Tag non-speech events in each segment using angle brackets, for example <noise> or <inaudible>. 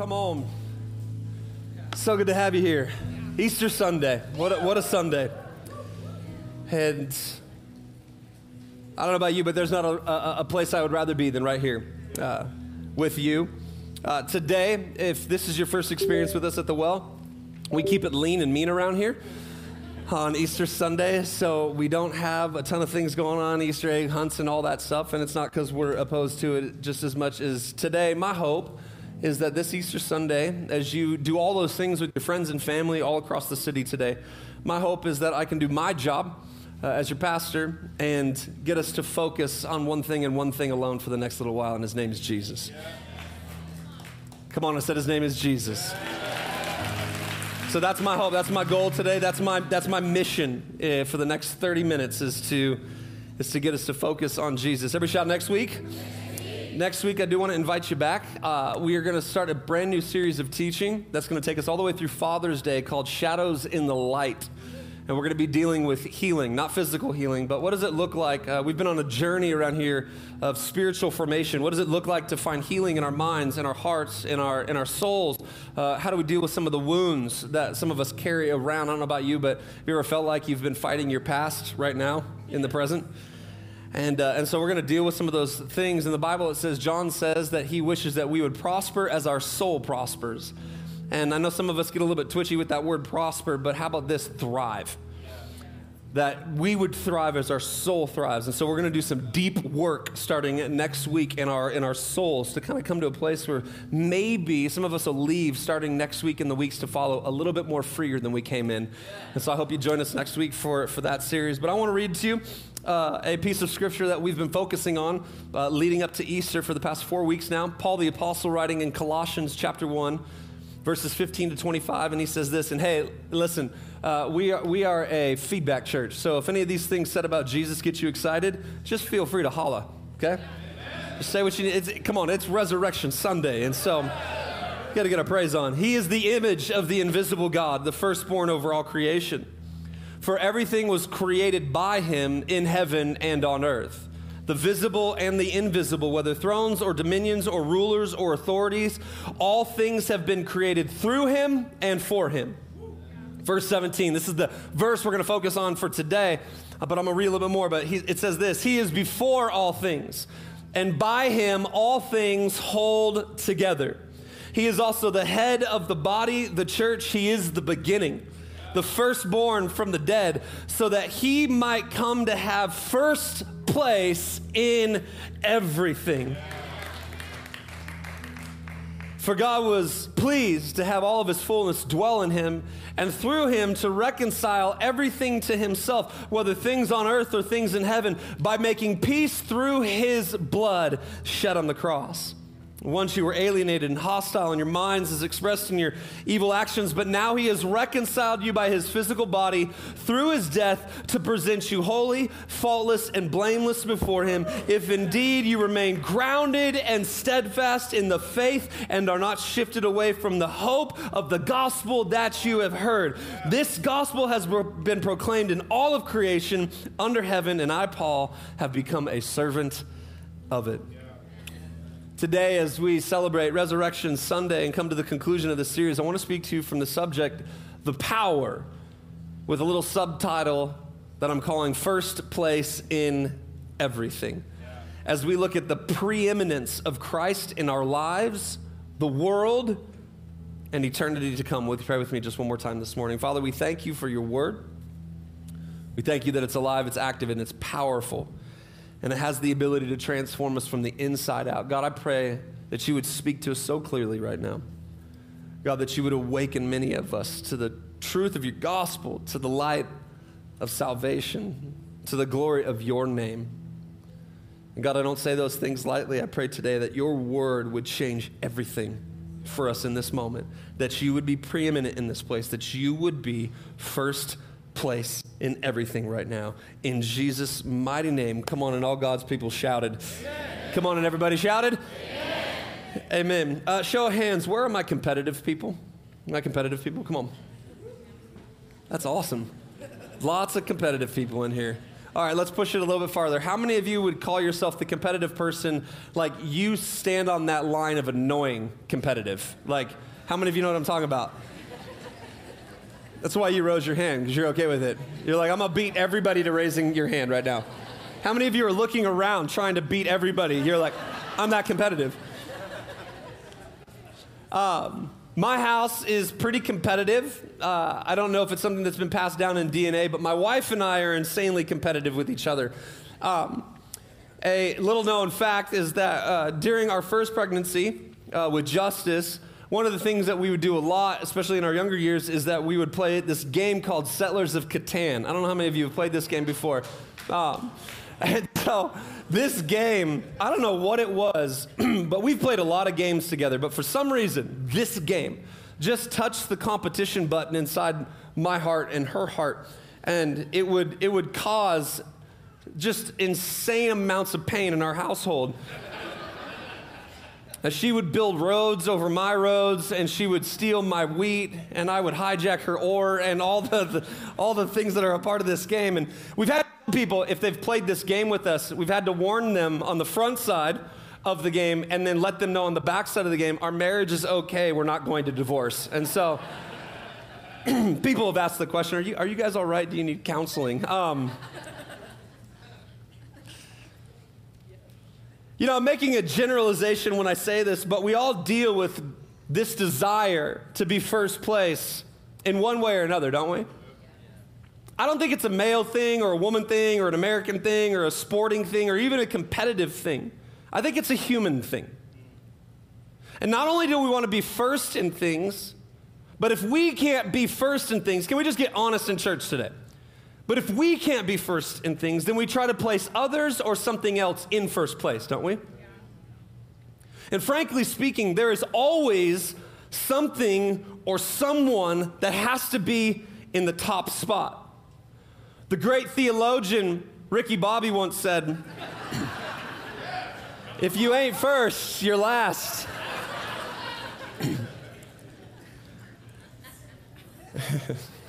come on. So good to have you here. Easter Sunday. What a, what a Sunday. And I don't know about you, but there's not a, a, a place I would rather be than right here uh, with you. Uh, today, if this is your first experience with us at the well, we keep it lean and mean around here on Easter Sunday, so we don't have a ton of things going on, Easter egg hunts and all that stuff, and it's not because we're opposed to it just as much as today. My hope is that this Easter Sunday, as you do all those things with your friends and family all across the city today, my hope is that I can do my job uh, as your pastor and get us to focus on one thing and one thing alone for the next little while, and his name is Jesus. Come on, I said his name is Jesus. So that's my hope. That's my goal today. That's my that's my mission uh, for the next 30 minutes is to is to get us to focus on Jesus. Every shout next week. Next week, I do want to invite you back. Uh, we are going to start a brand new series of teaching that's going to take us all the way through Father's Day called Shadows in the Light. And we're going to be dealing with healing, not physical healing, but what does it look like? Uh, we've been on a journey around here of spiritual formation. What does it look like to find healing in our minds, in our hearts, in our, in our souls? Uh, how do we deal with some of the wounds that some of us carry around? I don't know about you, but have you ever felt like you've been fighting your past right now in the present? And, uh, and so we're going to deal with some of those things. In the Bible, it says, John says that he wishes that we would prosper as our soul prospers. And I know some of us get a little bit twitchy with that word prosper, but how about this thrive? That we would thrive as our soul thrives. And so we're going to do some deep work starting next week in our, in our souls to kind of come to a place where maybe some of us will leave starting next week and the weeks to follow a little bit more freer than we came in. And so I hope you join us next week for, for that series. But I want to read to you uh, a piece of scripture that we've been focusing on uh, leading up to Easter for the past four weeks now. Paul the Apostle writing in Colossians chapter 1 verses 15 to 25, and he says this. And hey, listen, uh, we, are, we are a feedback church. So if any of these things said about Jesus get you excited, just feel free to holla, okay? Just say what you need. It's, come on, it's Resurrection Sunday. And so, you got to get our praise on. He is the image of the invisible God, the firstborn over all creation. For everything was created by him in heaven and on earth the visible and the invisible, whether thrones or dominions or rulers or authorities, all things have been created through him and for him. Verse 17, this is the verse we're going to focus on for today, but I'm going to read a little bit more. But he, it says this He is before all things, and by him all things hold together. He is also the head of the body, the church. He is the beginning the firstborn from the dead, so that he might come to have first place in everything. For God was pleased to have all of his fullness dwell in him, and through him to reconcile everything to himself, whether things on earth or things in heaven, by making peace through his blood shed on the cross. Once you were alienated and hostile in your minds as expressed in your evil actions, but now he has reconciled you by his physical body through his death to present you holy, faultless, and blameless before him. If indeed you remain grounded and steadfast in the faith and are not shifted away from the hope of the gospel that you have heard. This gospel has been proclaimed in all of creation under heaven, and I, Paul, have become a servant of it. Today, as we celebrate Resurrection Sunday and come to the conclusion of this series, I want to speak to you from the subject, the power, with a little subtitle that I'm calling First Place in Everything. As we look at the preeminence of Christ in our lives, the world, and eternity to come. Would you pray with me just one more time this morning? Father, we thank you for your word. We thank you that it's alive, it's active, and it's powerful and it has the ability to transform us from the inside out. God, I pray that you would speak to us so clearly right now. God, that you would awaken many of us to the truth of your gospel, to the light of salvation, to the glory of your name. And God, I don't say those things lightly. I pray today that your word would change everything for us in this moment, that you would be preeminent in this place, that you would be first place in everything right now. In Jesus' mighty name. Come on, and all God's people shouted. Amen. Come on, and everybody shouted. Amen. Amen. Uh, show of hands. Where are my competitive people? My competitive people? Come on. That's awesome. Lots of competitive people in here. All right, let's push it a little bit farther. How many of you would call yourself the competitive person? Like you stand on that line of annoying competitive. Like, how many of you know what I'm talking about? That's why you rose your hand, because you're okay with it. You're like, I'm gonna beat everybody to raising your hand right now. How many of you are looking around trying to beat everybody? You're like, I'm that competitive. Um, my house is pretty competitive. Uh, I don't know if it's something that's been passed down in DNA, but my wife and I are insanely competitive with each other. Um, a little known fact is that uh, during our first pregnancy uh, with Justice, one of the things that we would do a lot, especially in our younger years, is that we would play this game called Settlers of Catan. I don't know how many of you have played this game before. Um, <laughs> and so this game, I don't know what it was, <clears throat> but we've played a lot of games together. But for some reason, this game just touched the competition button inside my heart and her heart. And it would, it would cause just insane amounts of pain in our household. As she would build roads over my roads, and she would steal my wheat, and I would hijack her ore, and all the, the, all the things that are a part of this game. And we've had people, if they've played this game with us, we've had to warn them on the front side of the game, and then let them know on the back side of the game, our marriage is okay. We're not going to divorce. And so, <clears throat> people have asked the question: Are you are you guys all right? Do you need counseling? Um, You know, I'm making a generalization when I say this, but we all deal with this desire to be first place in one way or another, don't we? I don't think it's a male thing or a woman thing or an American thing or a sporting thing or even a competitive thing. I think it's a human thing. And not only do we want to be first in things, but if we can't be first in things, can we just get honest in church today? But if we can't be first in things, then we try to place others or something else in first place, don't we? And frankly speaking, there is always something or someone that has to be in the top spot. The great theologian Ricky Bobby once said, <laughs> If you ain't first, you're last. <laughs> <laughs>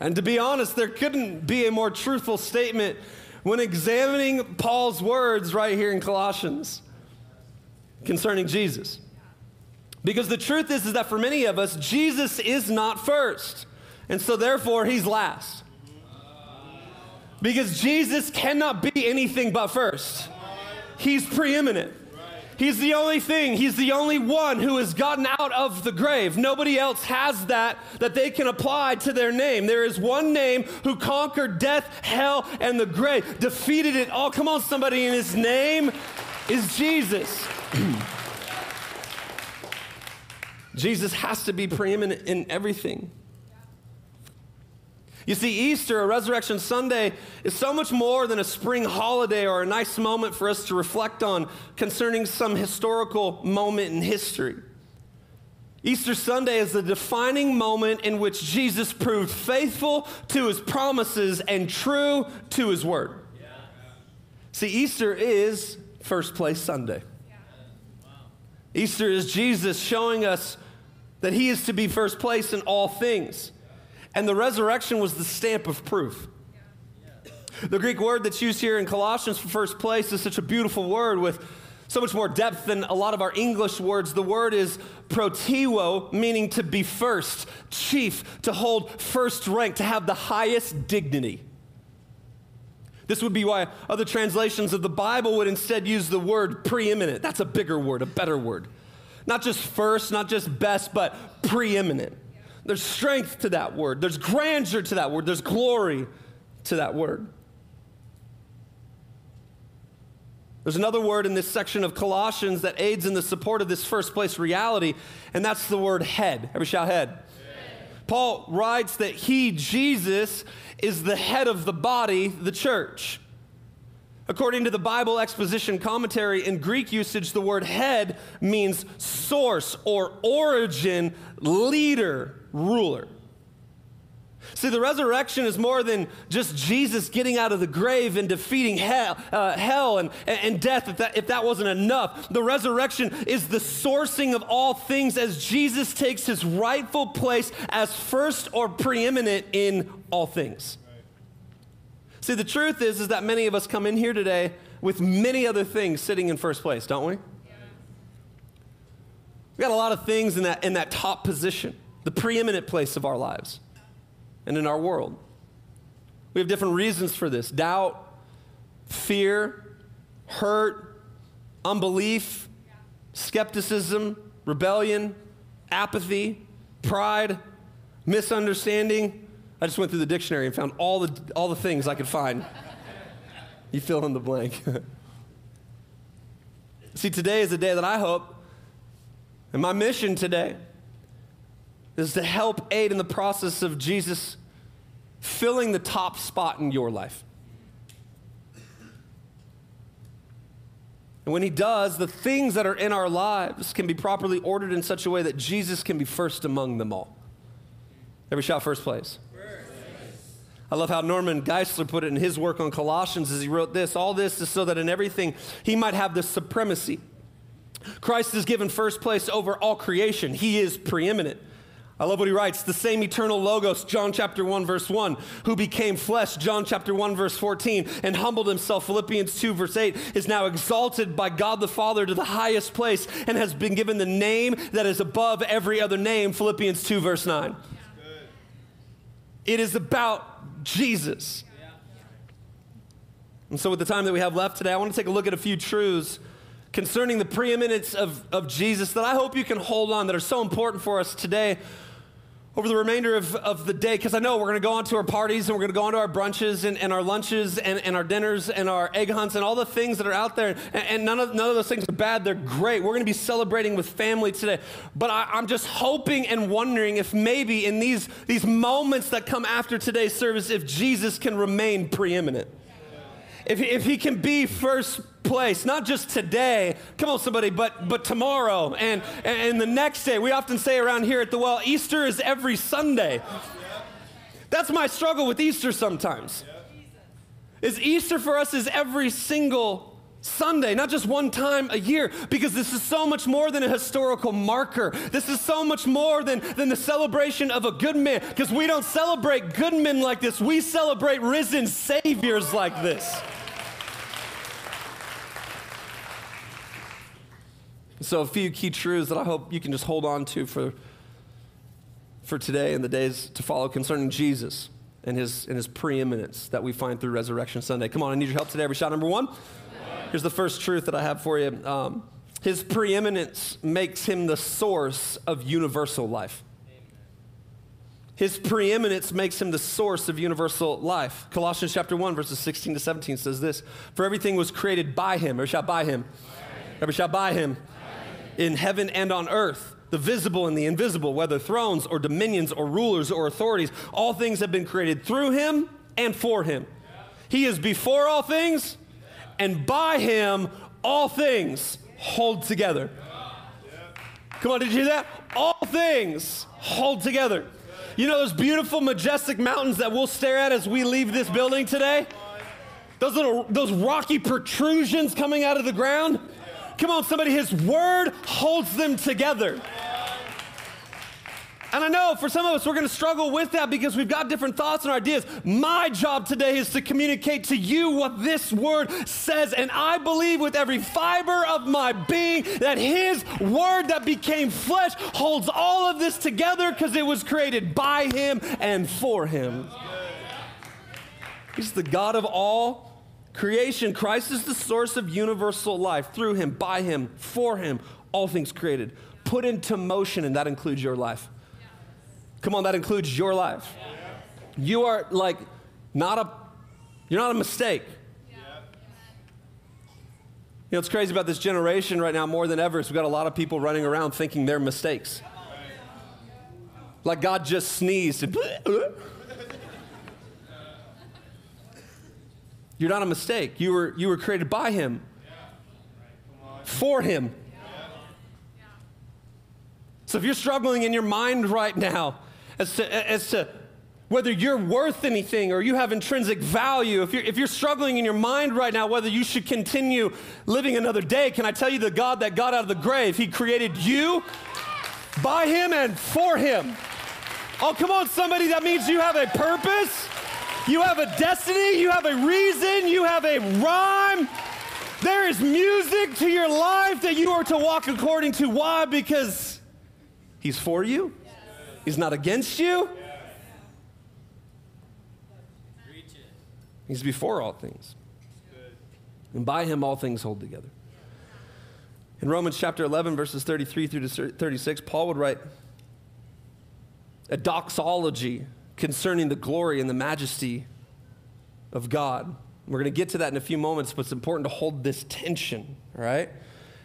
And to be honest, there couldn't be a more truthful statement when examining Paul's words right here in Colossians concerning Jesus. Because the truth is, is that for many of us, Jesus is not first. And so therefore, he's last. Because Jesus cannot be anything but first. He's preeminent. He's the only thing, he's the only one who has gotten out of the grave. Nobody else has that that they can apply to their name. There is one name who conquered death, hell, and the grave, defeated it all. Come on, somebody, and his name is Jesus. <clears throat> Jesus has to be preeminent in everything. You see, Easter, a Resurrection Sunday, is so much more than a spring holiday or a nice moment for us to reflect on concerning some historical moment in history. Easter Sunday is the defining moment in which Jesus proved faithful to his promises and true to his word. Yeah. See, Easter is first place Sunday. Yeah. Wow. Easter is Jesus showing us that he is to be first place in all things. And the resurrection was the stamp of proof. The Greek word that's used here in Colossians for first place is such a beautiful word with so much more depth than a lot of our English words. The word is proteuo, meaning to be first, chief, to hold first rank, to have the highest dignity. This would be why other translations of the Bible would instead use the word preeminent. That's a bigger word, a better word. Not just first, not just best, but preeminent. There's strength to that word, there's grandeur to that word, there's glory to that word. There's another word in this section of Colossians that aids in the support of this first place reality, and that's the word head. Every shout head. head. Paul writes that he, Jesus, is the head of the body, the church. According to the Bible exposition commentary, in Greek usage, the word head means source or origin, leader, ruler. See, the resurrection is more than just Jesus getting out of the grave and defeating hell, uh, hell and, and death, if that, if that wasn't enough. The resurrection is the sourcing of all things as Jesus takes his rightful place as first or preeminent in all things. See, the truth is, is that many of us come in here today with many other things sitting in first place, don't we? Yeah. We got a lot of things in that, in that top position, the preeminent place of our lives and in our world. We have different reasons for this doubt, fear, hurt, unbelief, skepticism, rebellion, apathy, pride, misunderstanding I just went through the dictionary and found all the, all the things I could find. you fill in the blank. <laughs> See, today is a day that I hope, and my mission today is to help aid in the process of Jesus filling the top spot in your life. And when he does, the things that are in our lives can be properly ordered in such a way that Jesus can be first among them all. Every shot first place. I love how Norman Geisler put it in his work on Colossians as he wrote this All this is so that in everything he might have the supremacy. Christ is given first place over all creation, he is preeminent. I love what he writes the same eternal Logos, John chapter 1, verse 1, who became flesh, John chapter 1, verse 14, and humbled himself, Philippians 2, verse 8, is now exalted by God the Father to the highest place and has been given the name that is above every other name, Philippians 2, verse 9. It is about Jesus. And so, with the time that we have left today, I want to take a look at a few truths concerning the preeminence of, of Jesus that I hope you can hold on that are so important for us today over the remainder of, of the day because I know we're going to go on to our parties and we're going to go on to our brunches and, and our lunches and, and our dinners and our egg hunts and all the things that are out there. And, and none, of, none of those things are bad. They're great. We're going to be celebrating with family today. But I, I'm just hoping and wondering if maybe in these, these moments that come after today's service, if Jesus can remain preeminent. If, if he can be first place, not just today, come on, somebody, but, but tomorrow and, and the next day. We often say around here at the well, Easter is every Sunday. That's my struggle with Easter sometimes. Is Easter for us is every single Sunday, not just one time a year, because this is so much more than a historical marker. This is so much more than, than the celebration of a good man, because we don't celebrate good men like this. We celebrate risen saviors like this. So, a few key truths that I hope you can just hold on to for, for today and the days to follow concerning Jesus and his, and his preeminence that we find through Resurrection Sunday. Come on, I need your help today. Every shot number one. Here's the first truth that I have for you um, His preeminence makes him the source of universal life. His preeminence makes him the source of universal life. Colossians chapter 1, verses 16 to 17 says this For everything was created by him, or shall by him. Every shall by him in heaven and on earth, the visible and the invisible, whether thrones or dominions or rulers or authorities, all things have been created through him and for him. He is before all things, and by him all things hold together. Come on, did you hear that? All things hold together. You know those beautiful, majestic mountains that we'll stare at as we leave this building today? Those little, those rocky protrusions coming out of the ground? Come on, somebody, His Word holds them together. And I know for some of us, we're going to struggle with that because we've got different thoughts and ideas. My job today is to communicate to you what this word says. And I believe with every fiber of my being that His word that became flesh holds all of this together because it was created by Him and for Him. He's the God of all Creation, Christ is the source of universal life. Through him, by him, for him, all things created. Put into motion, and that includes your life. Come on, that includes your life. You are like not a, you're not a mistake. You know, what's crazy about this generation right now more than ever is we've got a lot of people running around thinking they're mistakes. Like God just sneezed and <laughs> You're not a mistake. You were, you were created by Him, for Him. So if you're struggling in your mind right now as to, as to whether you're worth anything or you have intrinsic value, if you're, if you're struggling in your mind right now whether you should continue living another day, can I tell you the God that got out of the grave, He created you by Him and for Him. Oh, come on, somebody, that means you have a purpose. You have a destiny, you have a reason, you have a rhyme. There is music to your life that you are to walk according to. Why? Because He's for you, He's not against you. He's before all things. And by him, all things hold together. In Romans chapter 11, verses 33 through to 36, Paul would write a doxology concerning the glory and the majesty of God. We're going to get to that in a few moments, but it's important to hold this tension, right?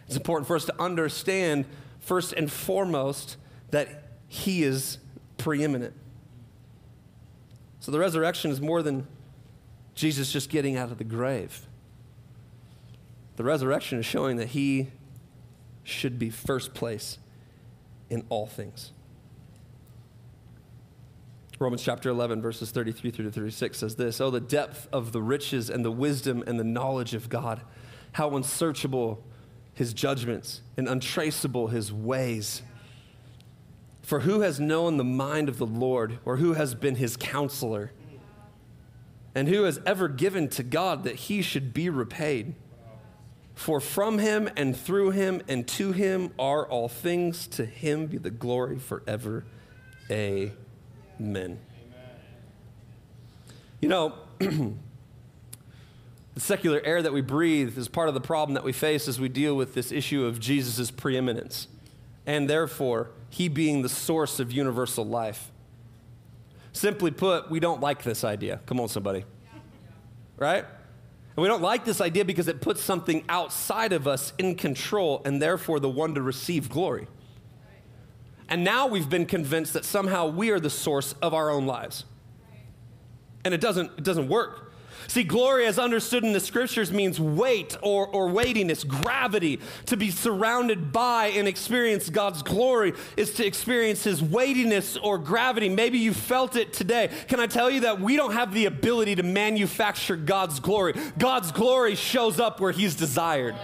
It's important for us to understand, first and foremost, that He is preeminent. So the resurrection is more than Jesus just getting out of the grave. The resurrection is showing that He should be first place in all things. Romans chapter 11, verses 33 through to 36 says this Oh, the depth of the riches and the wisdom and the knowledge of God. How unsearchable his judgments and untraceable his ways. For who has known the mind of the Lord, or who has been his counselor? And who has ever given to God that he should be repaid? For from him and through him and to him are all things. To him be the glory forever. Amen. Amen. You know, <clears throat> the secular air that we breathe is part of the problem that we face as we deal with this issue of Jesus' preeminence, and therefore, he being the source of universal life. Simply put, we don't like this idea. Come on, somebody. Right? And we don't like this idea because it puts something outside of us in control and therefore the one to receive glory. And now we've been convinced that somehow we are the source of our own lives. And it doesn't, it doesn't work. See, glory, as understood in the scriptures, means weight or, or weightiness, gravity. To be surrounded by and experience God's glory is to experience His weightiness or gravity. Maybe you felt it today. Can I tell you that we don't have the ability to manufacture God's glory? God's glory shows up where He's desired.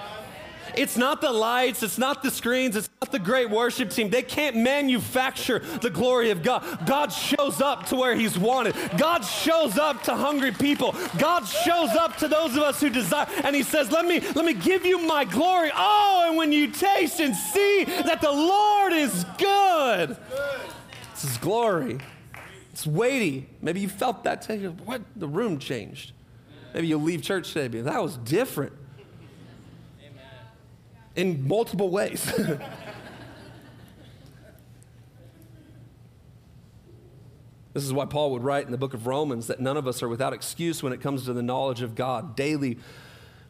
It's not the lights, it's not the screens, it's not the great worship team. They can't manufacture the glory of God. God shows up to where He's wanted. God shows up to hungry people. God shows up to those of us who desire, and He says, Let me, let me give you my glory. Oh, and when you taste and see that the Lord is good, this is glory. It's weighty. Maybe you felt that today. What? The room changed. Maybe you'll leave church today. That was different in multiple ways. <laughs> this is why Paul would write in the book of Romans that none of us are without excuse when it comes to the knowledge of God. Daily,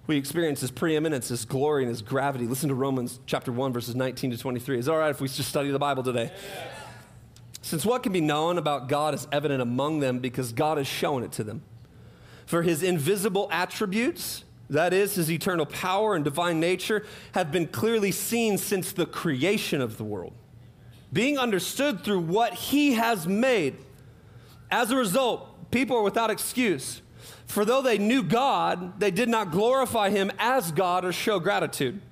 we experience his preeminence, his glory, and his gravity. Listen to Romans chapter 1, verses 19 to 23. Is it all right if we just study the Bible today? Since what can be known about God is evident among them because God has shown it to them. For his invisible attributes, that is, his eternal power and divine nature, have been clearly seen since the creation of the world, being understood through what he has made. As a result, people are without excuse. For though they knew God, they did not glorify him as God or show gratitude.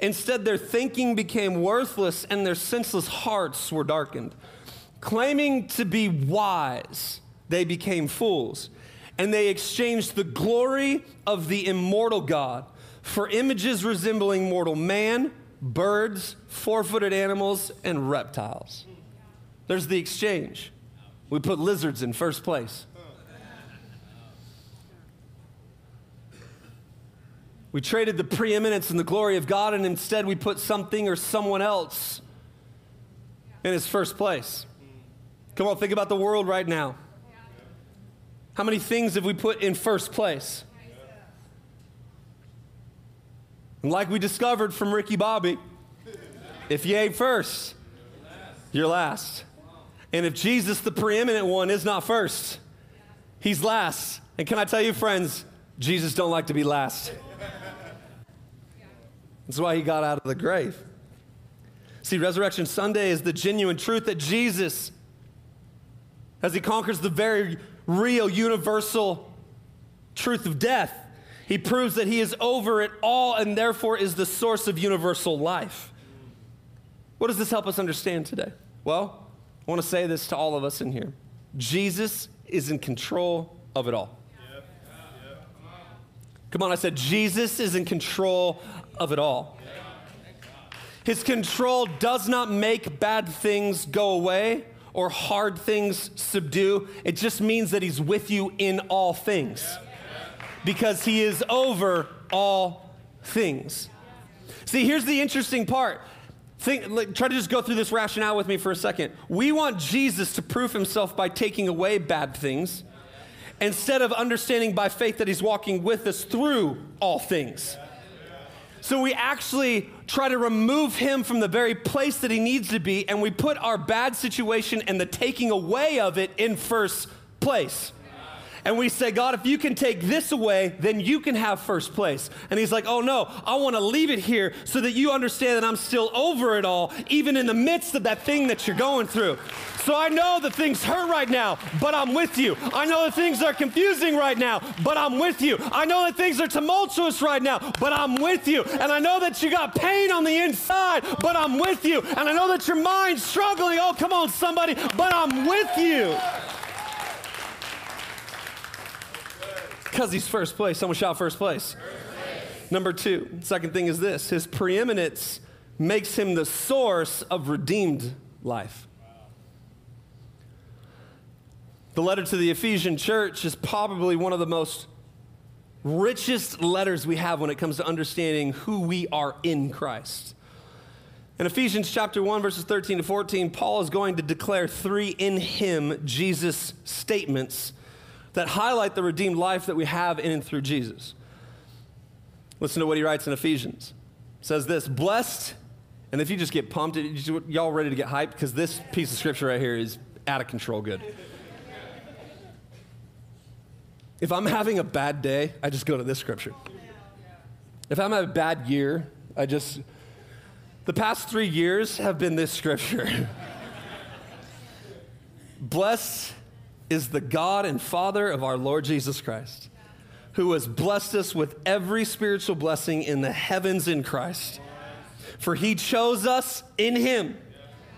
Instead, their thinking became worthless and their senseless hearts were darkened. Claiming to be wise, they became fools and they exchanged the glory of the immortal God for images resembling mortal man, birds, four footed animals, and reptiles. There's the exchange. We put lizards in first place. We traded the preeminence and the glory of God, and instead we put something or someone else in his first place. Come on, think about the world right now. How many things have we put in first place? And like we discovered from Ricky Bobby, if you ain't first, you're last. And if Jesus, the preeminent one, is not first, he's last. And can I tell you, friends, Jesus don't like to be last. That's why he got out of the grave. See, Resurrection Sunday is the genuine truth that Jesus, as he conquers the very real, universal truth of death. He proves that he is over it all and therefore is the source of universal life. What does this help us understand today? Well, I want to say this to all of us in here Jesus is in control of it all. Come on, I said Jesus is in control of it all. His control does not make bad things go away or hard things subdue. It just means that He's with you in all things because He is over all things. See, here's the interesting part. Think, like, try to just go through this rationale with me for a second. We want Jesus to prove himself by taking away bad things instead of understanding by faith that he's walking with us through all things. So we actually try to remove him from the very place that he needs to be, and we put our bad situation and the taking away of it in first place. And we say, God, if you can take this away, then you can have first place. And he's like, oh no, I want to leave it here so that you understand that I'm still over it all, even in the midst of that thing that you're going through. So I know that things hurt right now, but I'm with you. I know that things are confusing right now, but I'm with you. I know that things are tumultuous right now, but I'm with you. And I know that you got pain on the inside, but I'm with you. And I know that your mind's struggling. Oh, come on, somebody, but I'm with you. Because he's first place. Someone shout first place. Number two, second thing is this his preeminence makes him the source of redeemed life. The letter to the Ephesian church is probably one of the most richest letters we have when it comes to understanding who we are in Christ. In Ephesians chapter 1, verses 13 to 14, Paul is going to declare three in him, Jesus statements that highlight the redeemed life that we have in and through Jesus. Listen to what he writes in Ephesians. It says this Blessed, and if you just get pumped, y'all ready to get hyped? Because this piece of scripture right here is out of control good. If I'm having a bad day, I just go to this scripture. If I'm having a bad year, I just, the past three years have been this scripture. <laughs> Blessed is the God and Father of our Lord Jesus Christ, who has blessed us with every spiritual blessing in the heavens in Christ. For he chose us in him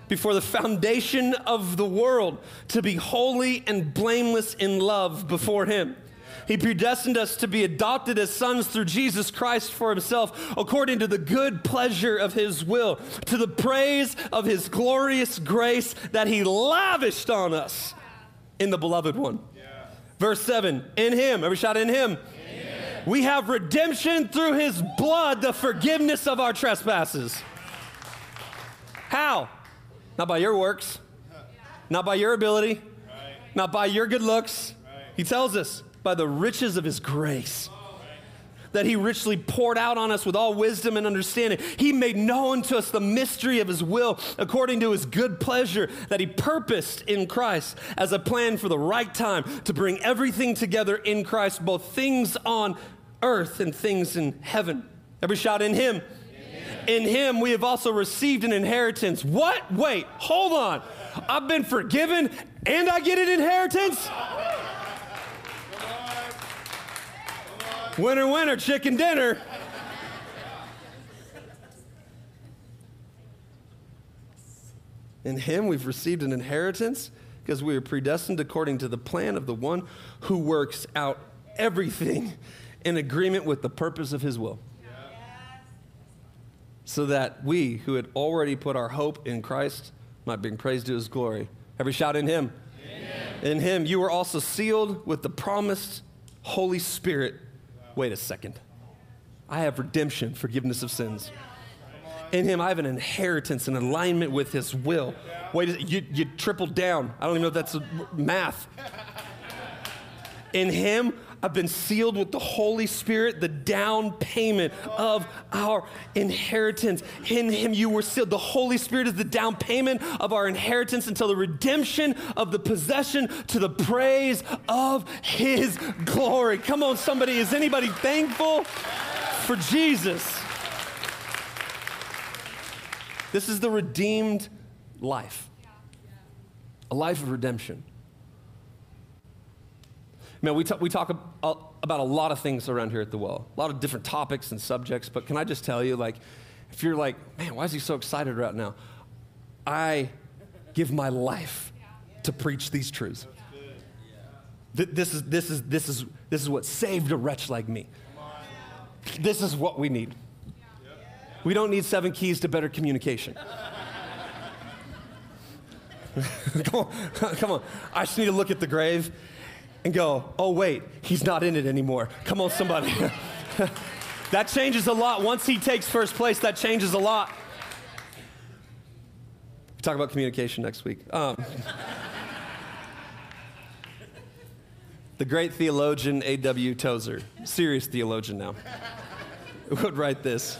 before the foundation of the world to be holy and blameless in love before him. He predestined us to be adopted as sons through Jesus Christ for himself, according to the good pleasure of his will, to the praise of his glorious grace that he lavished on us in the beloved one. Yeah. Verse 7 In him, every shout in him. We have redemption through his blood, the forgiveness of our trespasses. How? Not by your works, not by your ability, right. not by your good looks. Right. He tells us by the riches of his grace that he richly poured out on us with all wisdom and understanding. He made known to us the mystery of his will according to his good pleasure that he purposed in Christ as a plan for the right time to bring everything together in Christ, both things on earth and things in heaven. Every shout in him. In him, we have also received an inheritance. What? Wait, hold on. I've been forgiven and I get an inheritance? Winner, winner, chicken dinner. In him we've received an inheritance because we are predestined according to the plan of the one who works out everything in agreement with the purpose of his will. So that we who had already put our hope in Christ might bring praise to his glory. Every shout in him. Amen. In him you were also sealed with the promised Holy Spirit wait a second. I have redemption, forgiveness of sins. In him, I have an inheritance, an alignment with his will. Wait, you, you tripled down. I don't even know if that's math. In him, I've been sealed with the Holy Spirit, the down payment of our inheritance. In Him, you were sealed. The Holy Spirit is the down payment of our inheritance until the redemption of the possession to the praise of His glory. Come on, somebody. Is anybody thankful for Jesus? This is the redeemed life, a life of redemption. Man, we, talk, we talk about a lot of things around here at the well, a lot of different topics and subjects, but can I just tell you, like, if you're like, man, why is he so excited right now? I give my life to preach these truths. Th- this, is, this, is, this, is, this is what saved a wretch like me. This is what we need. We don't need seven keys to better communication. <laughs> come, on, <laughs> come on. I just need to look at the grave and go, oh, wait, he's not in it anymore. Come on, somebody. <laughs> that changes a lot. Once he takes first place, that changes a lot. We talk about communication next week. Um, <laughs> the great theologian A.W. Tozer, serious theologian now, <laughs> would write this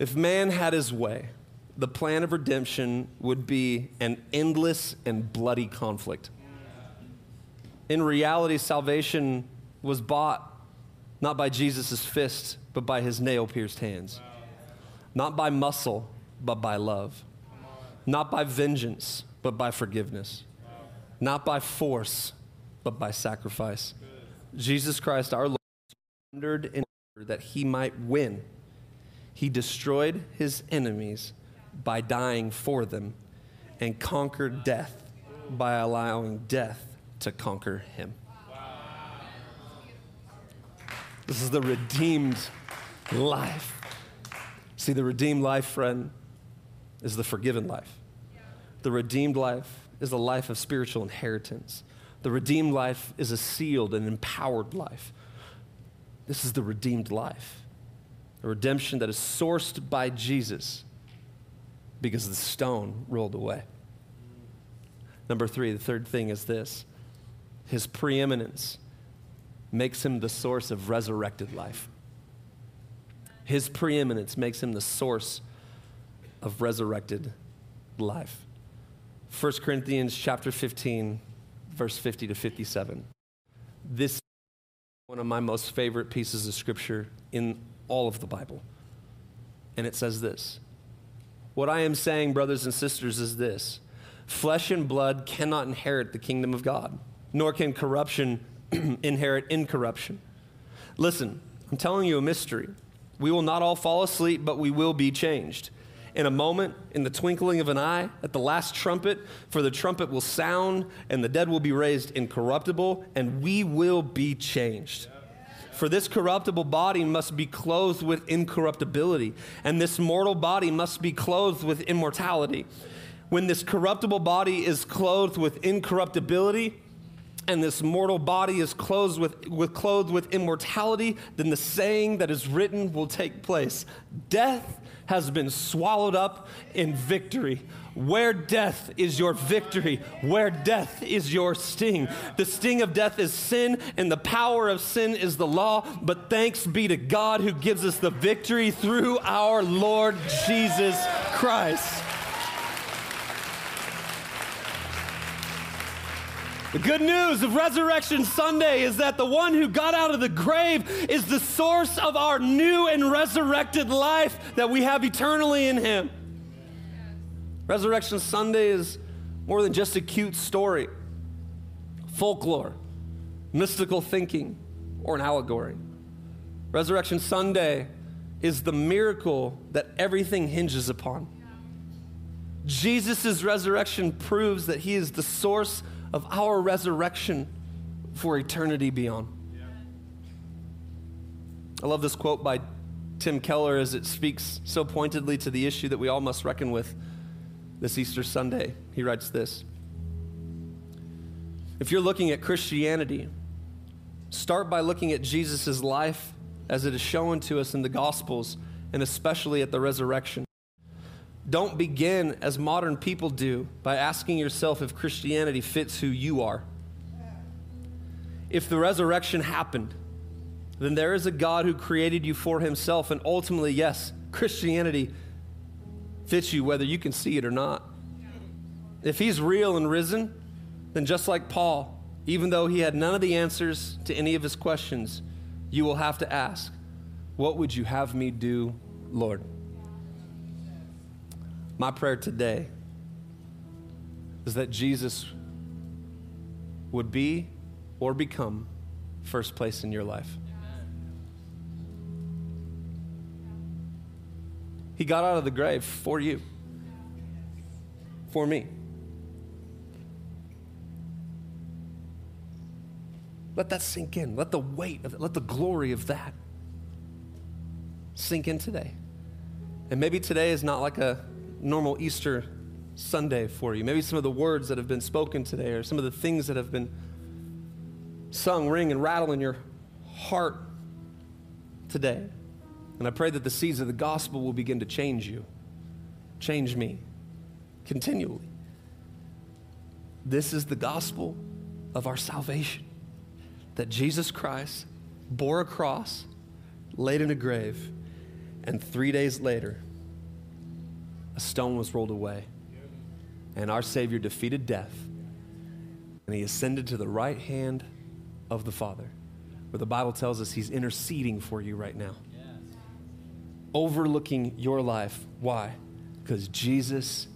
If man had his way, the plan of redemption would be an endless and bloody conflict. In reality, salvation was bought not by Jesus' fist, but by his nail pierced hands. Not by muscle, but by love. Not by vengeance, but by forgiveness. Not by force, but by sacrifice. Jesus Christ, our Lord, surrendered in order that he might win. He destroyed his enemies by dying for them and conquered death by allowing death to conquer him. This is the redeemed life. See, the redeemed life, friend, is the forgiven life. The redeemed life is a life of spiritual inheritance. The redeemed life is a sealed and empowered life. This is the redeemed life, a redemption that is sourced by Jesus because the stone rolled away. Number three, the third thing is this his preeminence makes him the source of resurrected life. His preeminence makes him the source of resurrected life. 1 Corinthians chapter 15 verse 50 to 57. This is one of my most favorite pieces of scripture in all of the Bible. And it says this What I am saying, brothers and sisters, is this flesh and blood cannot inherit the kingdom of God, nor can corruption <clears throat> inherit incorruption. Listen, I'm telling you a mystery. We will not all fall asleep, but we will be changed in a moment, in the twinkling of an eye, at the last trumpet, for the trumpet will sound, and the dead will be raised incorruptible, and we will be changed. For this corruptible body must be clothed with incorruptibility, and this mortal body must be clothed with immortality. When this corruptible body is clothed with incorruptibility, and this mortal body is clothed with, with, clothed with immortality, then the saying that is written will take place Death has been swallowed up in victory. Where death is your victory, where death is your sting. The sting of death is sin, and the power of sin is the law. But thanks be to God who gives us the victory through our Lord Jesus Christ. The good news of Resurrection Sunday is that the one who got out of the grave is the source of our new and resurrected life that we have eternally in Him. Resurrection Sunday is more than just a cute story, folklore, mystical thinking, or an allegory. Resurrection Sunday is the miracle that everything hinges upon. Jesus' resurrection proves that He is the source of our resurrection for eternity beyond. I love this quote by Tim Keller as it speaks so pointedly to the issue that we all must reckon with this Easter Sunday. He writes this If you're looking at Christianity, start by looking at Jesus' life as it is shown to us in the Gospels and especially at the resurrection. Don't begin as modern people do by asking yourself if Christianity fits who you are. If the resurrection happened, then there is a God who created you for himself, and ultimately, yes, Christianity fits you whether you can see it or not. If he's real and risen, then just like Paul, even though he had none of the answers to any of his questions, you will have to ask, What would you have me do, Lord? My prayer today is that Jesus would be or become first place in your life. He got out of the grave for you, for me. Let that sink in. Let the weight of it, let the glory of that sink in today. And maybe today is not like a normal Easter Sunday for you. Maybe some of the words that have been spoken today or some of the things that have been sung ring and rattle in your heart today. And I pray that the seeds of the gospel will begin to change you, change me continually. This is the gospel of our salvation that Jesus Christ bore a cross, laid in a grave, and three days later, a stone was rolled away. And our Savior defeated death. And he ascended to the right hand of the Father, where the Bible tells us he's interceding for you right now, overlooking your life. Why? Because Jesus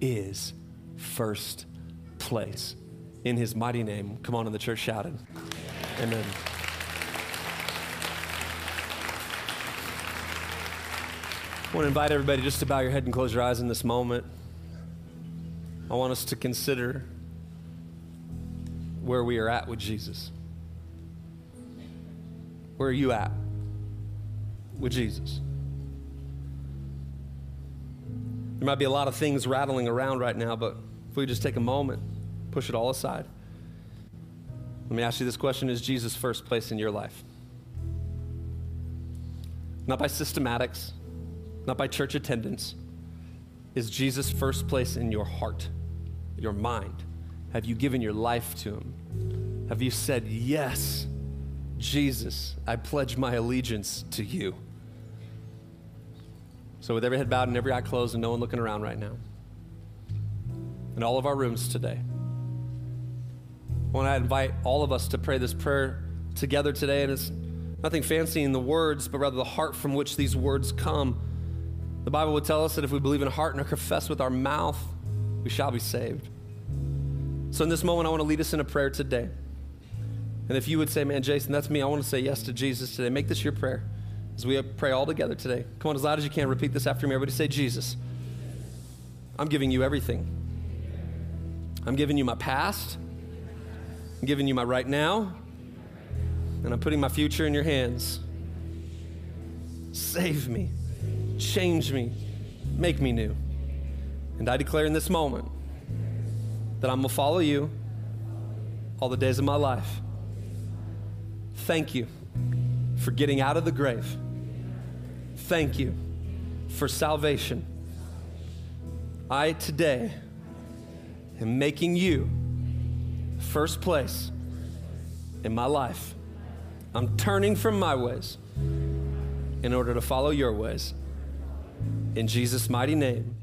is first place. In his mighty name, come on in the church shouted. Amen. I want to invite everybody just to bow your head and close your eyes in this moment. I want us to consider where we are at with Jesus. Where are you at with Jesus? There might be a lot of things rattling around right now, but if we just take a moment, push it all aside. Let me ask you this question Is Jesus first place in your life? Not by systematics, not by church attendance. Is Jesus first place in your heart, your mind? Have you given your life to Him? Have you said, Yes, Jesus, I pledge my allegiance to you? So, with every head bowed and every eye closed and no one looking around right now, in all of our rooms today, I want to invite all of us to pray this prayer together today. And it's nothing fancy in the words, but rather the heart from which these words come. The Bible would tell us that if we believe in heart and confess with our mouth, we shall be saved. So, in this moment, I want to lead us in a prayer today. And if you would say, Man, Jason, that's me, I want to say yes to Jesus today, make this your prayer as we pray all together today. Come on, as loud as you can, repeat this after me. Everybody say, Jesus, I'm giving you everything. I'm giving you my past, I'm giving you my right now, and I'm putting my future in your hands. Save me change me, make me new. And I declare in this moment that I'm going to follow you all the days of my life. Thank you for getting out of the grave. Thank you for salvation. I today am making you first place in my life. I'm turning from my ways in order to follow your ways. In Jesus' mighty name.